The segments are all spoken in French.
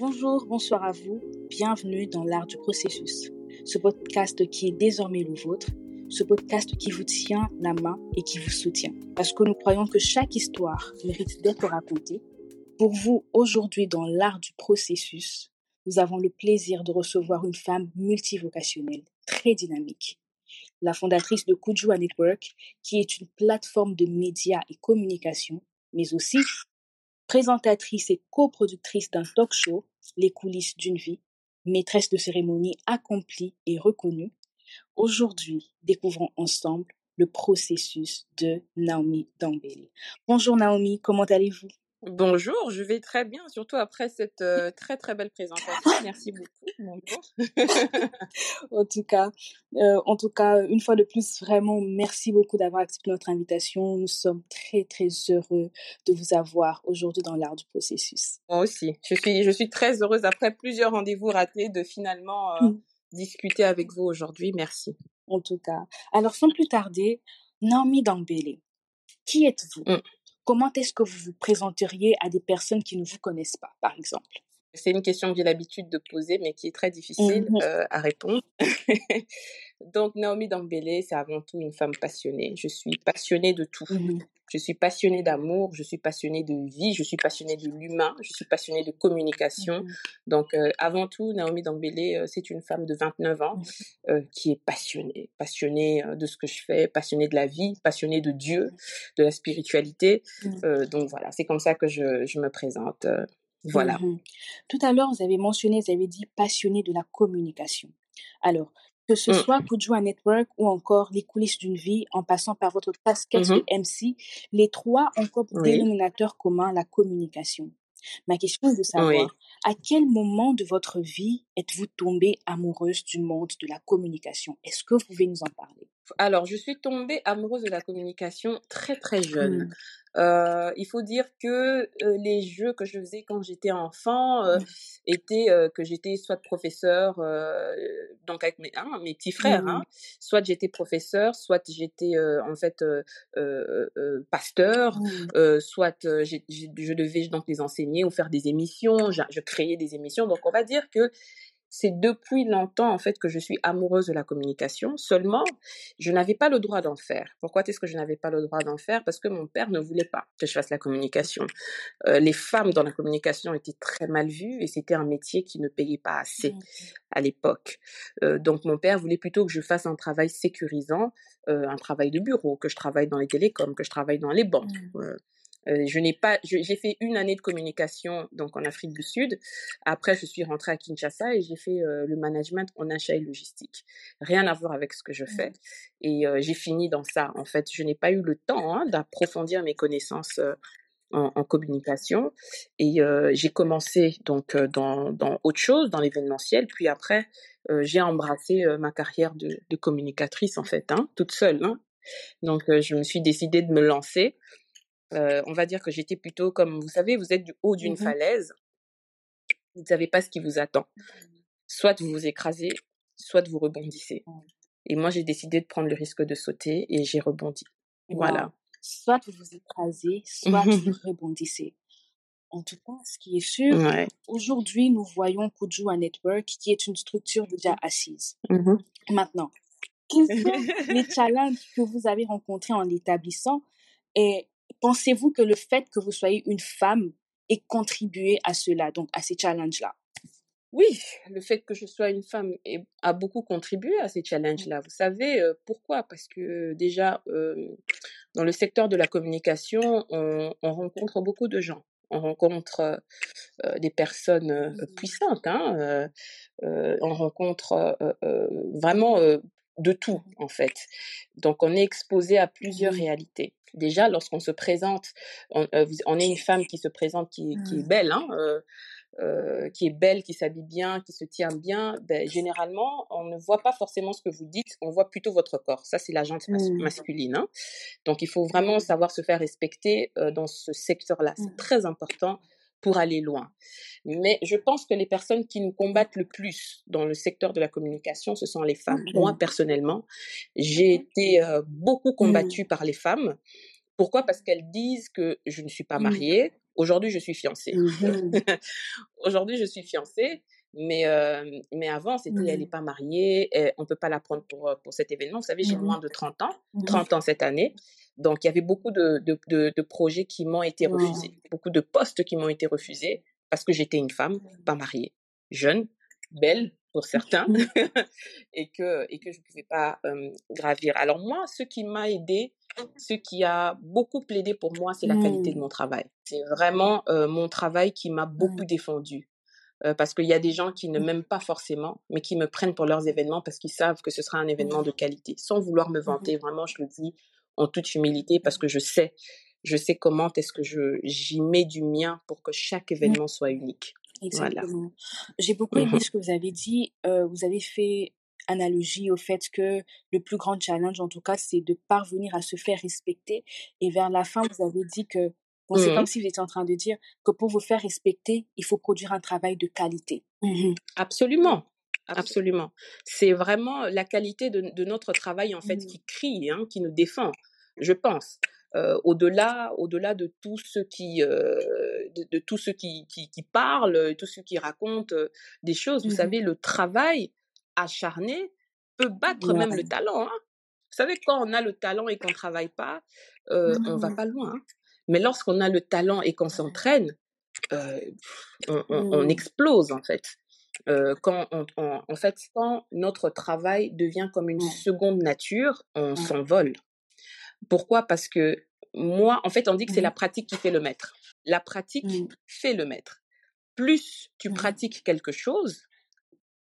Bonjour, bonsoir à vous. Bienvenue dans l'art du processus. Ce podcast qui est désormais le vôtre, ce podcast qui vous tient la main et qui vous soutient. Parce que nous croyons que chaque histoire mérite d'être racontée. Pour vous, aujourd'hui, dans l'art du processus, nous avons le plaisir de recevoir une femme multivocationnelle, très dynamique. La fondatrice de Kujua Network, qui est une plateforme de médias et communication, mais aussi présentatrice et coproductrice d'un talk show, Les coulisses d'une vie, maîtresse de cérémonie accomplie et reconnue. Aujourd'hui, découvrons ensemble le processus de Naomi Dambélé. Bonjour Naomi, comment allez-vous? Bonjour, je vais très bien, surtout après cette euh, très très belle présentation. Merci beaucoup. En tout cas, euh, en tout cas, une fois de plus, vraiment merci beaucoup d'avoir accepté notre invitation. Nous sommes très très heureux de vous avoir aujourd'hui dans l'art du processus. Moi aussi, je suis je suis très heureuse après plusieurs rendez-vous ratés de finalement euh, mm. discuter avec vous aujourd'hui. Merci. En tout cas, alors sans plus tarder, Naomi Dambélé, qui êtes-vous? Mm comment est-ce que vous vous présenteriez à des personnes qui ne vous connaissent pas, par exemple? C'est une question que j'ai l'habitude de poser, mais qui est très difficile mmh euh, à répondre. Donc, Naomi Dambélé, c'est avant tout une femme passionnée. Je suis passionnée de tout. Mmh je suis passionnée d'amour, je suis passionnée de vie, je suis passionnée de l'humain, je suis passionnée de communication. Mmh Donc, euh, avant tout, Naomi Dambélé, euh, c'est une femme de 29 ans qui est passionnée, passionnée de ce que je fais, passionnée de la vie, passionnée de Dieu, de la spiritualité. donc, voilà, c'est comme ça que je, je me présente. Voilà. Mmh Tout à l'heure, vous avez mentionné, vous avez dit passionné de la communication. Alors, que ce mmh. soit Kujua Network ou encore les coulisses d'une vie, en passant par votre casquette mmh de MC, les trois ont comme dénominateur commun la communication. Ma question est de savoir, à quel moment de votre vie êtes-vous tombée amoureuse du monde de la communication? Est-ce que vous pouvez nous en parler? Alors, je suis tombée amoureuse de la communication très très jeune. Euh, il faut dire que euh, les jeux que je faisais quand j'étais enfant euh, étaient que j'étais soit professeur, donc avec mes, hein, mes petits frères, hein, soit j'étais professeur, soit j'étais en fait pasteur, soit je devais donc les enseigner ou faire des émissions, je, je créais des émissions. Donc on va dire que c'est depuis longtemps en fait que je suis amoureuse de la communication. Seulement, je n'avais pas le droit d'en faire. Pourquoi est-ce que je n'avais pas le droit d'en faire? Parce que mon père ne voulait pas que je fasse la communication. Euh, les femmes dans la communication étaient très mal vues et c'était un métier qui ne payait pas assez à l'époque. Euh, donc mon père voulait plutôt que je fasse un travail sécurisant, euh, un travail de bureau, que je travaille dans les télécoms, que je travaille dans les banques. Mmh. Euh, je n'ai pas, j'ai fait une année de communication donc en Afrique du Sud. Après, je suis rentrée à Kinshasa et j'ai fait euh, le management en achat et logistique. Rien à voir avec ce que je fais. Et euh, j'ai fini dans ça. En fait, je n'ai pas eu le temps hein, d'approfondir mes connaissances en, en, communication. Et j'ai commencé donc dans, dans autre chose, dans l'événementiel. Puis après, j'ai embrassé ma carrière de, de, communicatrice en fait, hein, toute seule. Hein. Donc, je me suis décidée de me lancer. Euh, on va dire que j'étais plutôt comme, vous savez, vous êtes du haut d'une mmh falaise, vous ne savez pas ce qui vous attend. Mmh. Soit vous vous écrasez, soit vous rebondissez. Et moi, j'ai décidé de prendre le risque de sauter et j'ai rebondi. Voilà. Soit vous vous écrasez, soit vous rebondissez. En tout cas, ce qui est sûr, aujourd'hui, nous voyons Kujua Network, qui est une structure déjà assise. Mmh Maintenant, quels sont les challenges que vous avez rencontrés en l'établissant et Pensez-vous que le fait que vous soyez une femme ait contribué à cela, donc à ces challenges-là? Oui, le fait que je sois une femme a beaucoup contribué à ces challenges-là. Vous savez euh, pourquoi? Parce que déjà, euh, dans le secteur de la communication, on, rencontre beaucoup de gens. On rencontre euh, des personnes puissantes. Hein, on rencontre vraiment de tout, en fait. Donc, on est exposé à plusieurs réalités déjà lorsqu'on se présente, on, euh, est une femme qui se présente, qui, qui est mmh. belle, hein, euh, euh, qui est belle, qui s'habille bien, qui se tient bien, ben, généralement, on ne voit pas forcément ce que vous dites, on voit plutôt votre corps. Ça, c'est la gente mmh. masculine. Hein. Donc, il faut vraiment savoir se faire respecter dans ce secteur-là. C'est mmh. très important pour aller loin. Mais je pense que les personnes qui nous combattent le plus dans le secteur de la communication, ce sont les femmes. Moi, personnellement, j'ai été beaucoup combattue par les femmes Pourquoi? Parce qu'elles disent que je ne suis pas Mmh. mariée. Aujourd'hui, je suis fiancée. Mmh Aujourd'hui, je suis fiancée. Mais, euh, mais avant, c'était elle n'est Mmh. pas mariée, et on ne peut pas la prendre pour, euh, pour cet événement. Vous savez, j'ai Mmh moins de 30 ans, Mmh 30 ans cette année. Donc, il y avait beaucoup de, de, de, de projets qui m'ont été Wow. refusés, beaucoup de postes qui m'ont été refusés parce que j'étais une femme, pas mariée, jeune, belle pour certains, et que, et que je ne pouvais pas euh, gravir. Alors moi, ce qui m'a aidé, ce qui a beaucoup plaidé pour moi, c'est la qualité de Mmh. mon travail. C'est vraiment euh, mon travail qui m'a beaucoup Mmh. défendu. Euh, parce qu'il y a des gens qui ne Mmh. m'aiment pas forcément, mais qui me prennent pour leurs événements parce qu'ils savent que ce sera un événement de qualité. Sans vouloir me Mmh vanter, vraiment, je le dis en toute humilité parce que je sais, je sais comment est-ce que je j'y mets du mien pour que chaque Mmh. événement soit unique. Voilà. Exactement. J'ai beaucoup aimé Mhm. ce que vous avez dit. Euh, vous avez fait analogie au fait que le plus grand challenge, en tout cas, c'est de parvenir à se faire respecter. Et vers la fin, vous avez dit que, bon, c'est comme Mhm. si vous étiez en train de dire que pour vous faire respecter, il faut produire un travail de qualité. Absolument. Absolument. C'est vraiment la qualité de, de notre travail, en fait, Mhm. qui crie, hein, qui nous défend, je pense. Euh, au-delà, au-delà de tous ceux qui, euh, de, de tous ceux qui, qui, qui parlent, tous ceux qui racontent euh, des choses, vous Mhm. savez, le travail acharné peut battre même le talent. hein. Vous savez, quand on a le talent et qu'on travaille pas, on va Mhm. pas loin. hein. Mais lorsqu'on a le talent et qu'on s'entraîne, on, on- on explose en fait. Euh, quand on, on- en fait, quand notre travail devient comme une Ouais. seconde nature, on Ouais. s'envole. Pourquoi? Parce que moi, en fait, on dit que c'est la Mhm. pratique qui fait le maître. La pratique fait le maître. Plus tu pratiques quelque chose,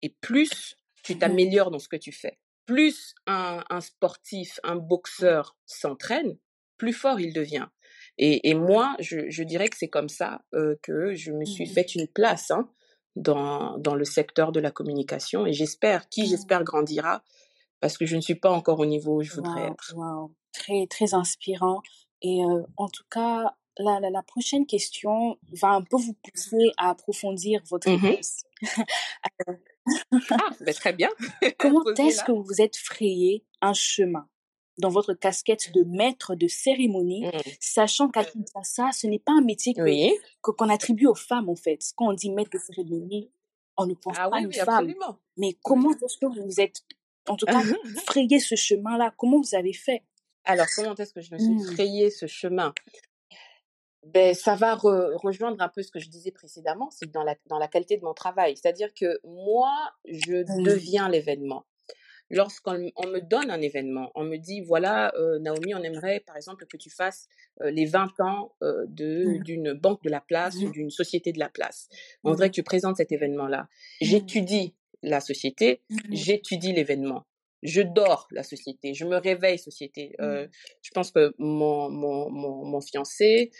et plus tu t'améliores dans ce que tu fais. Plus un, un sportif, un boxeur s'entraîne, plus fort il devient. Et, et moi, je, je dirais que c'est comme ça euh, que je me suis Mhm. fait une place hein, dans, dans le secteur de la communication. Et j'espère, qui Mhm. j'espère grandira, parce que je ne suis pas encore au niveau où je voudrais Wow, être. wow. Très, très inspirant. Et euh, en tout cas, la, la, la prochaine question va un peu vous pousser à approfondir votre Mhm. réponse. Ah, ben, très bien. Comment est-ce que vous vous êtes frayé un chemin? Dans votre casquette de maître de cérémonie, Mm. sachant qu'à Kinshasa, ce n'est pas un métier que, Oui. que- qu'on attribue aux femmes, en fait. Quand on dit maître de cérémonie, on ne pense Ah pas à oui, une oui, femme. absolument. Mais comment est-ce que vous vous êtes, en tout cas, frayé ce chemin-là? Comment vous avez fait? Alors, comment est-ce que je me suis Mm. frayé ce chemin? Ben, ça va re- rejoindre un peu ce que je disais précédemment, c'est dans la, dans la qualité de mon travail. C'est-à-dire que moi, je Mm. deviens l'événement. Lorsqu'on on me donne un événement, on me dit, voilà, euh, Naomi, on aimerait, par exemple, que tu fasses euh, les 20 ans euh, de Mm. d'une banque de la place ou Mhm. d'une société de la place. On voudrait que tu présentes cet événement-là. J'étudie la société, j'étudie l'événement. Je dors la société, je me réveille société. Je pense que mon, mon, mon, mon fiancé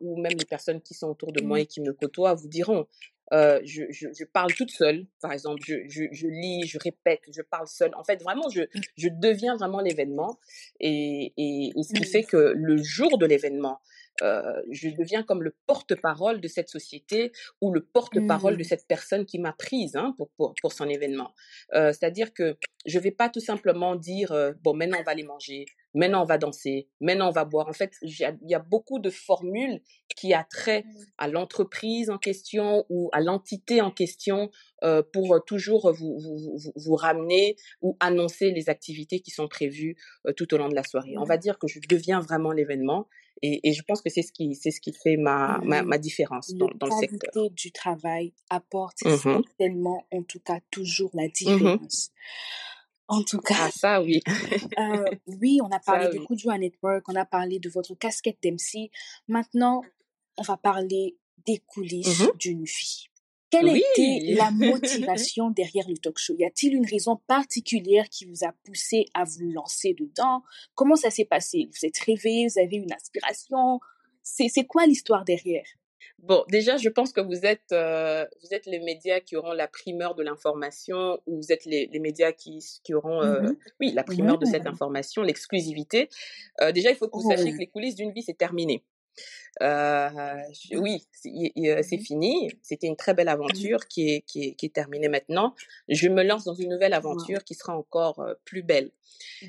ou même les personnes qui sont autour de moi et qui me côtoient vous diront, euh, je, je, je parle toute seule, par exemple, je, je, je lis, je répète, je parle seule. En fait, vraiment, je, je deviens vraiment l'événement et, et, et ce qui Mhm. fait que le jour de l'événement, euh, je deviens comme le porte-parole de cette société ou le porte-parole de Mhm. cette personne qui m'a prise hein, pour, pour, pour son événement. Euh, C'est-à-dire que je vais pas tout simplement dire, euh, bon, maintenant on va aller manger, maintenant on va danser, maintenant on va boire. En fait, il y a beaucoup de formules qui a trait à l'entreprise en question ou à l'entité en question euh, pour euh, toujours vous, vous, vous, vous ramener ou annoncer les activités qui sont prévues euh, tout au long de la soirée. On va dire que je deviens vraiment l'événement et, et je pense que c'est ce qui, c'est ce qui fait ma, ma, ma différence dans, La dans le secteur. qualité du travail apporte Mhm. certainement, en tout cas, toujours la Mhm. différence. En tout cas, Ah ça oui, euh, oui, on a parlé ça de oui. Kujua Network, on a parlé de votre casquette d'MC. Maintenant, on va parler des coulisses Mhm. d'une vie. Quelle Oui. la motivation derrière le talk show? Y a-t-il une raison particulière qui vous a poussé à vous lancer dedans? Comment ça s'est passé? Vous êtes réveillé, vous avez une inspiration? C'est quoi l'histoire derrière? Bon, déjà, je pense que vous êtes, euh, vous êtes les médias qui auront la primeur de l'information, ou vous êtes les, les médias qui, qui auront, euh, Mhm. oui, la primeur de cette information, l'exclusivité. Euh, déjà, il faut que vous Oh. sachiez que les coulisses d'une vie, c'est terminé. Euh, je- oui, c'est y- y- euh, c'est Mhm. fini. C'était une très belle aventure qui est, qui est, qui est terminée maintenant. Je me lance dans une nouvelle Wow. aventure qui sera encore euh, plus belle.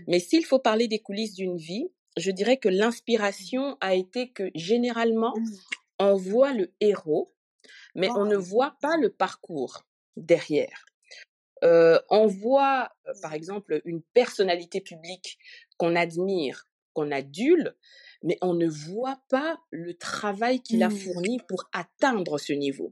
Mais s'il faut parler des coulisses d'une vie, je dirais que l'inspiration a été que généralement, Mmh. On voit le héros, mais on ne Oh. voit pas le parcours derrière. Euh, on voit, euh, par exemple, une personnalité publique qu'on admire, qu'on adule, mais on ne voit pas le travail qu'il a Mmh. fourni pour atteindre ce niveau.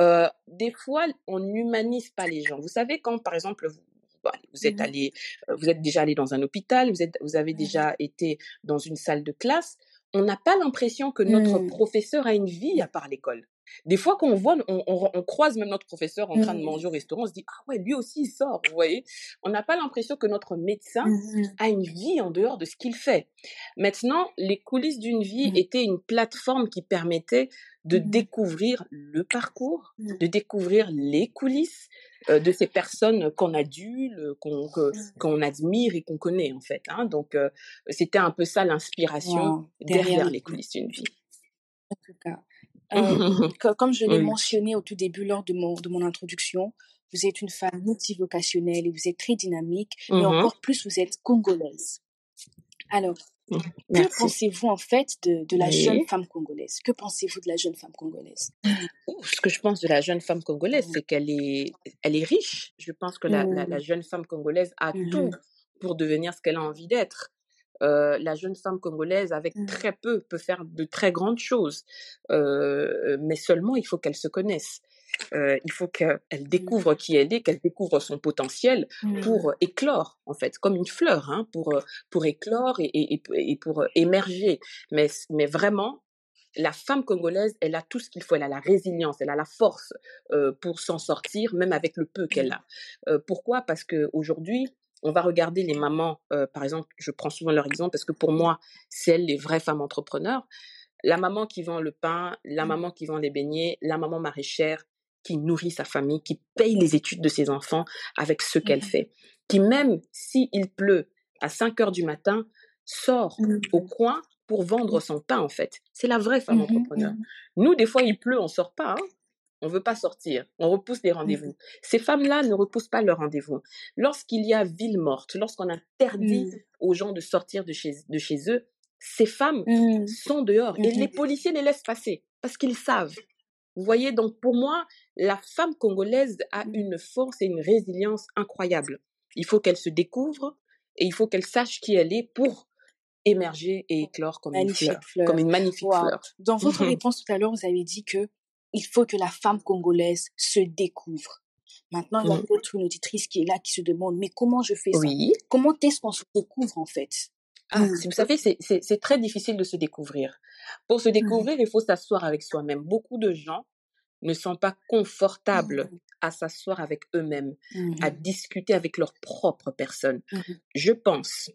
Euh, des fois, on n'humanise pas les gens. Vous savez, quand, par exemple, vous, bah, vous êtes Mmh. allé, vous êtes déjà allé dans un hôpital, vous, êtes, vous avez Mmh. déjà été dans une salle de classe, on n'a pas l'impression que notre Mmh. professeur a une vie à part l'école. Des fois, quand on voit, on, on- on croise même notre professeur en train de Mmh. manger au restaurant, on se dit ah ouais, lui aussi il sort, vous voyez? On n'a pas l'impression que notre médecin Mmh. a une vie en dehors de ce qu'il fait. Maintenant, les coulisses d'une vie Mmh. étaient une plateforme qui permettait de Mmh. découvrir le parcours, de découvrir les coulisses euh, de ces personnes qu'on adule, qu'on que- qu'on admire et qu'on connaît en fait. hein. Donc, euh, c'était un peu ça l'inspiration Wow. derrière, Derrière les les coulisses d'une vie. En tout cas. Euh, co- comme je l'ai oui. mentionné au tout début lors de mon, de mon introduction, vous êtes une femme multivocationnelle et vous êtes très dynamique, mais Mhm. encore plus, vous êtes congolaise. Alors, Mhm. que pensez-vous en fait de, de la jeune femme congolaise? Que pensez-vous de la jeune femme congolaise? Ce que je pense de la jeune femme congolaise, Mmh. c'est qu'elle est, elle est riche. Je pense que la, la- la Mmh. jeune femme congolaise a tout pour devenir ce qu'elle a envie d'être. Euh, la jeune femme congolaise, avec Mhm. très peu, peut faire de très grandes choses. Euh, mais seulement, il faut qu'elle se connaisse. Euh, il faut qu'elle découvre qui elle est, qu'elle découvre son potentiel Mhm. pour éclore, en fait, comme une fleur, hein, pour, pour éclore et, et- et- et pour émerger. Mais, mais vraiment, la femme congolaise, elle a tout ce qu'il faut. Elle a la résilience, elle a la force euh, pour s'en sortir, même avec le peu qu'elle a. Euh, pourquoi? Parce qu'aujourd'hui, on va regarder les mamans, euh, par exemple, je prends souvent leur exemple parce que pour moi, c'est elles les vraies femmes entrepreneurs. La maman qui vend le pain, la Mhm. maman qui vend les beignets, la maman maraîchère qui nourrit sa famille, qui paye les études de ses enfants avec ce qu'elle Mhm. fait, qui même s'il pleut à 5 heures du matin, sort Mhm. au coin pour vendre son pain en fait. C'est la vraie femme entrepreneur. Nous, des fois, il pleut, on sort pas. hein. On veut pas sortir. On repousse les rendez-vous. Ces femmes-là ne repoussent pas leurs rendez-vous. Lorsqu'il y a ville morte, lorsqu'on interdit Mhm. aux gens de sortir de chez, de chez eux, ces femmes Mhm. sont dehors et les policiers les laissent passer parce qu'ils savent. Vous voyez, donc pour moi, la femme congolaise a une force et une résilience incroyable. Il faut qu'elle se découvre et il faut qu'elle sache qui elle est pour émerger et éclore comme une Magnifique fleur, fleur. comme une magnifique Wow. fleur. Dans votre réponse tout à l'heure, vous avez dit que il faut que la femme congolaise se découvre. Maintenant, il y a peut-être une auditrice qui est là, qui se demande, mais comment je fais ça? Comment est-ce qu'on se découvre en fait? Ah, Mm. si vous savez, c'est- très difficile de se découvrir. Pour se découvrir, il faut s'asseoir avec soi-même. Beaucoup de gens ne sont pas confortables Mhm. à s'asseoir avec eux-mêmes, à discuter avec leur propre personne. Je pense,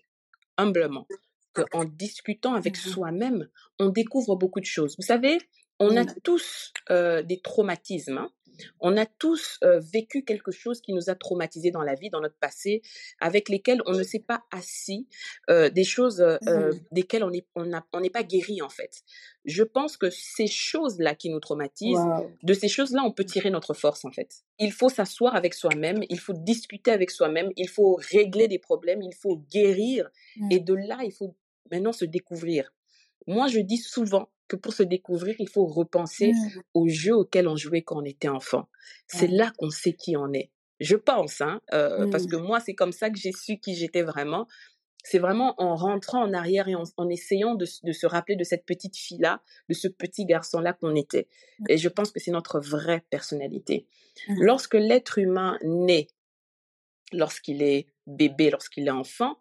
humblement, qu'en discutant avec soi-même, on découvre beaucoup de choses. Vous savez, on a tous euh, des traumatismes. hein. On a tous euh, vécu quelque chose qui nous a traumatisés dans la vie, dans notre passé, avec lesquels on ne s'est pas assis, euh, des choses euh, Mhm. desquelles on n'est on on pas guéri en fait. Je pense que ces choses-là qui nous traumatisent, Wow. de ces choses-là, on peut tirer notre force en fait. Il faut s'asseoir avec soi-même, il faut discuter avec soi-même, il faut régler des problèmes, il faut guérir. Et de là, il faut maintenant se découvrir. Moi, je dis souvent que pour se découvrir, il faut repenser Mhm. aux jeux auxquels on jouait quand on était enfant. C'est là qu'on sait qui on est. Je pense, hein, euh, parce Mhm. que moi, c'est comme ça que j'ai su qui j'étais vraiment. C'est vraiment en rentrant en arrière et en, en essayant de, se rappeler de cette petite fille-là, de ce petit garçon-là qu'on était. Et je pense que c'est notre vraie personnalité. Mhm. Lorsque l'être humain naît, lorsqu'il est bébé, lorsqu'il est enfant,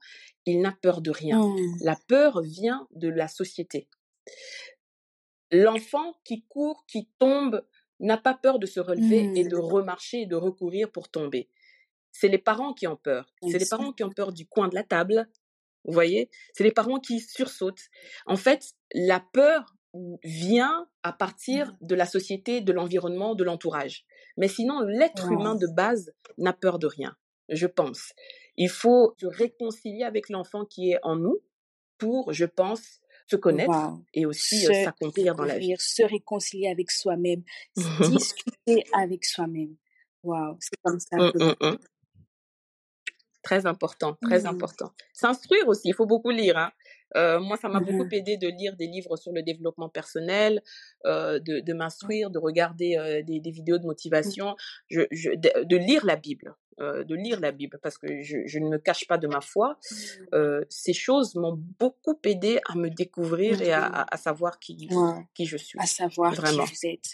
il n'a peur de rien. La peur vient de la société. L'enfant qui court, qui tombe, n'a pas peur de se relever et Mhm. de remarcher et de recourir pour tomber. C'est les parents qui ont peur. C'est les parents qui ont peur du coin de la table. Vous voyez C'est les parents qui sursautent. En fait, la peur vient à partir Mhm. de la société, de l'environnement, de l'entourage. Mais sinon, l'être Wow. humain de base n'a peur de rien, je pense. Il faut se réconcilier avec l'enfant qui est en nous pour, je pense, se connaître Wow. et aussi euh, s'accomplir dans la vie. se réconcilier avec soi-même, discuter avec soi-même. Wow, c'est comme ça que hum, hum. Très important, très Mmh. important. S'instruire aussi, il faut beaucoup lire. Hein. Euh, moi, ça m'a beaucoup Mmh. aidé de lire des livres sur le développement personnel, euh, de, de m'instruire, de regarder euh, des, des vidéos de Mmh. motivation, je, je, de, de lire la Bible, de lire la Bible, parce que je, je ne me cache pas de ma foi. Ces choses m'ont beaucoup aidé à me découvrir et à, savoir qui, Ouais. qui je suis. À savoir qui Vraiment. vous êtes.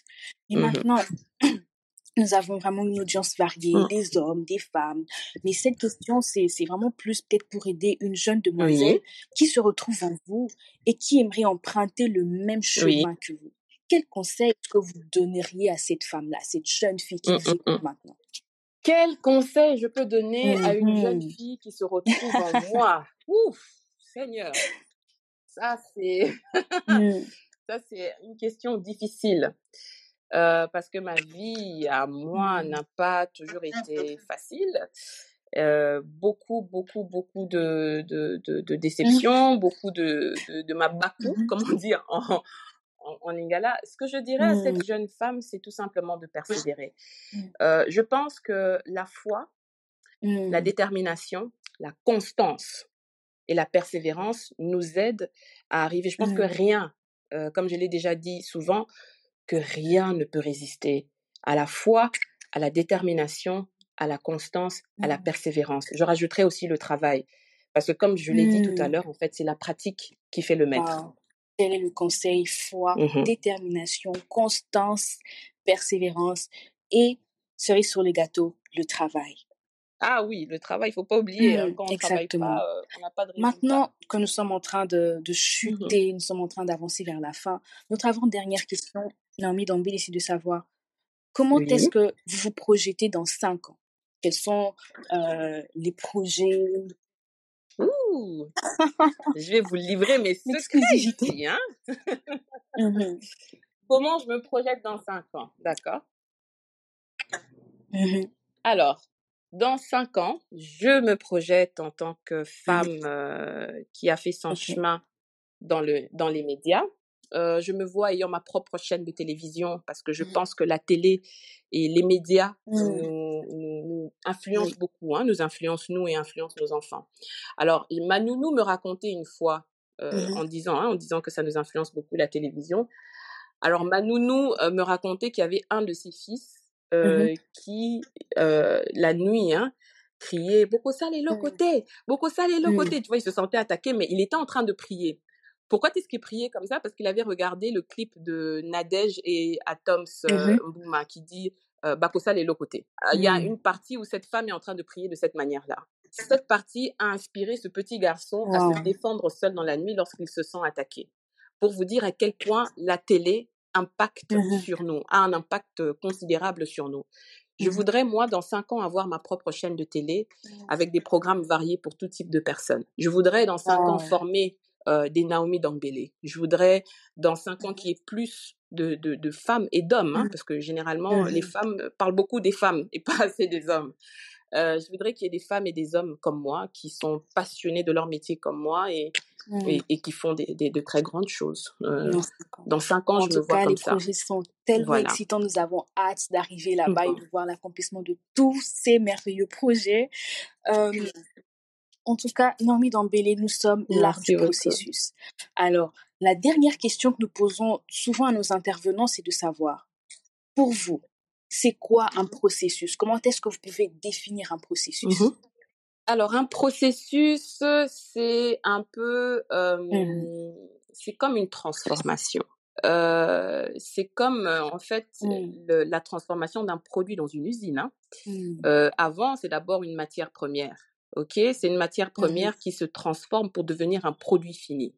Et maintenant, nous avons vraiment une audience variée, Mm. des hommes, des femmes. Mais cette question, c'est vraiment plus peut-être pour aider une jeune demoiselle Oui, qui se retrouve en vous et qui aimerait emprunter le même oui. chemin que vous. Quel conseil que vous donneriez à cette femme-là, cette jeune fille qui Mm, vous mm, écoute mm. maintenant? Quel conseil je peux donner à une jeune fille qui se retrouve en moi? Ouf, Seigneur, ça c'est ça c'est une question difficile euh, parce que ma vie à moi Mm. n'a pas toujours été facile. Euh, beaucoup, beaucoup, beaucoup de, de, de, de Mm. déceptions, beaucoup de, de, de mabakou, Mhm. comme on dit en, en, en lingala. Ce que je dirais à cette jeune femme, c'est tout simplement de persévérer. Euh, je pense que la foi, la détermination, la constance et la persévérance nous aident à arriver. Je pense que rien, euh, comme je l'ai déjà dit souvent, que rien ne peut résister à la foi, à la détermination, à la constance, à la Mm. persévérance. Je rajouterai aussi le travail. Parce que comme je l'ai dit tout à Mm. l'heure, en fait, c'est la pratique qui fait le maître. Wow. Quel est le conseil? Foi, Mhm. détermination, constance, persévérance et cerise sur le gâteau, le travail. Ah oui, le travail, il faut pas oublier. hein, Mm, quand on travaille exactement. pas, euh, on n'a pas de résultat. Maintenant que nous sommes en train de, de Mhm. chuter, nous sommes en train d'avancer vers la fin, notre avant-dernière question, Naomi Dambé, c'est de savoir comment est-ce que vous vous projetez dans cinq ans? Quels sont euh, les projets? Ouh, je vais vous livrer mes secrets. Hein? Mhm, Comment je me projette dans cinq ans? D'accord? Alors, dans cinq ans, je me projette en tant que mhm. femme euh, qui a fait son chemin dans, le, dans les médias. Euh, je me vois ayant ma propre chaîne de télévision parce que je Mhm, pense que la télé et les médias mhm, nous, nous, nous influencent Oui. beaucoup, hein, nous influencent nous et influencent nos enfants. Alors, ma nounou me racontait une fois, euh, Mhm, en disant, hein, en disant que ça nous influence beaucoup la télévision. Alors, ma nounou euh, me racontait qu'il y avait un de ses fils mhm, euh, qui, euh, la nuit, hein, criait Boko Sal est mhm, locoté, Boko Sal est mhm, locoté. Tu vois, il se sentait attaqué, mais il était en train de prier. Pourquoi est-ce qu'il priait comme ça? Parce qu'il avait regardé le clip de Nadège et Atoms euh, mhm, Mbouma qui dit euh, Bako Sal est locoté. Euh, Il y a une partie où cette femme est en train de prier de cette manière-là. Cette partie a inspiré ce petit garçon à se défendre seul dans la nuit lorsqu'il se sent attaqué. Pour vous dire à quel point la télé impacte Mhm, sur nous, a un impact considérable sur nous. Je mhm, voudrais, moi, dans cinq ans, avoir ma propre chaîne de télé avec des programmes variés pour tout type de personnes. Je voudrais, dans cinq ans, former euh, des Naomi Dambélé. Je voudrais, dans cinq ans, qu'il y ait plus de, de, de femmes et d'hommes, hein, parce que généralement, les femmes parlent beaucoup des femmes et pas assez des hommes. Euh, je voudrais qu'il y ait des femmes et des hommes comme moi qui sont passionnés de leur métier comme moi et, et, et qui font des, des, de très grandes choses. Euh, Dans cinq ans. dans cinq ans, En je me tout vois cas, comme les ça. projets sont tellement Voilà. excitants. Nous avons hâte d'arriver là-bas et Bon. de voir l'accomplissement de tous ces merveilleux projets. Euh, en tout cas, Naomi Dambélé, nous sommes l'art du processus. Alors, la dernière question que nous posons souvent à nos intervenants, c'est de savoir, pour vous, c'est quoi un processus? Comment est-ce que vous pouvez définir un processus? Mhm. Alors, un processus, c'est un peu, euh, Mhm. c'est comme une transformation. Euh, c'est comme, euh, en fait, le- la transformation d'un produit dans une usine. hein. Euh, avant, c'est d'abord une matière première. Ok, c'est une matière première qui se transforme pour devenir un produit fini.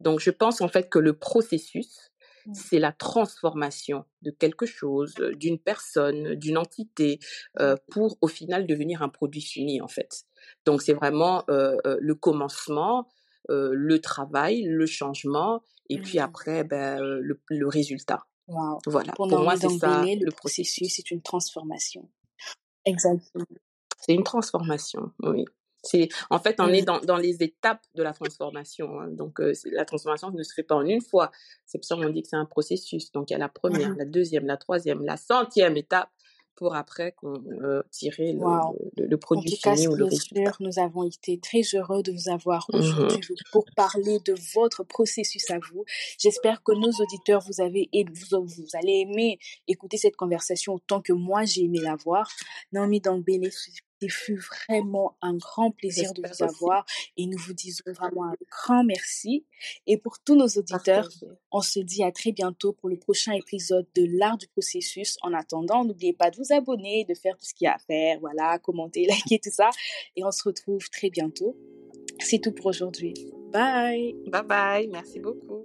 Donc, je pense en fait que le processus. C'est la transformation de quelque chose, d'une personne, d'une entité, euh, pour au final devenir un produit fini en fait. Donc, c'est vraiment euh, le commencement, euh, le travail, le changement, et puis Mhm. après, ben, le, le résultat. Wow. Voilà. Pour Pour moi, c'est ça le le processus processus. est une transformation. Exactement. C'est une transformation, oui. C'est, en fait, on est Mhm. dans, dans les étapes de la transformation. hein. Donc, euh, la transformation ne se fait pas en une fois. C'est pour ça qu'on dit que c'est un processus. Donc, il y a la première, Mhm. la deuxième, la troisième, la centième étape pour après qu'on euh, tirer le, le, le En produit tout cas, fini ou le résultat. nous avons été très heureux de vous avoir Mhm. aujourd'hui pour parler de votre processus à vous. J'espère que nos auditeurs, vous avez, et vous, vous allez aimer écouter cette conversation autant que moi j'ai aimé la voir. Naomi Dangbele, ce fut vraiment un grand plaisir de vous avoir et nous vous disons vraiment un grand merci. Et pour tous nos auditeurs, on se dit à très bientôt pour le prochain épisode de l'art du processus. En attendant, n'oubliez pas de vous abonner, de faire tout ce qu'il y a à faire, voilà, commenter, liker, tout ça. Et on se retrouve très bientôt. C'est tout pour aujourd'hui. Bye Bye bye. Merci beaucoup.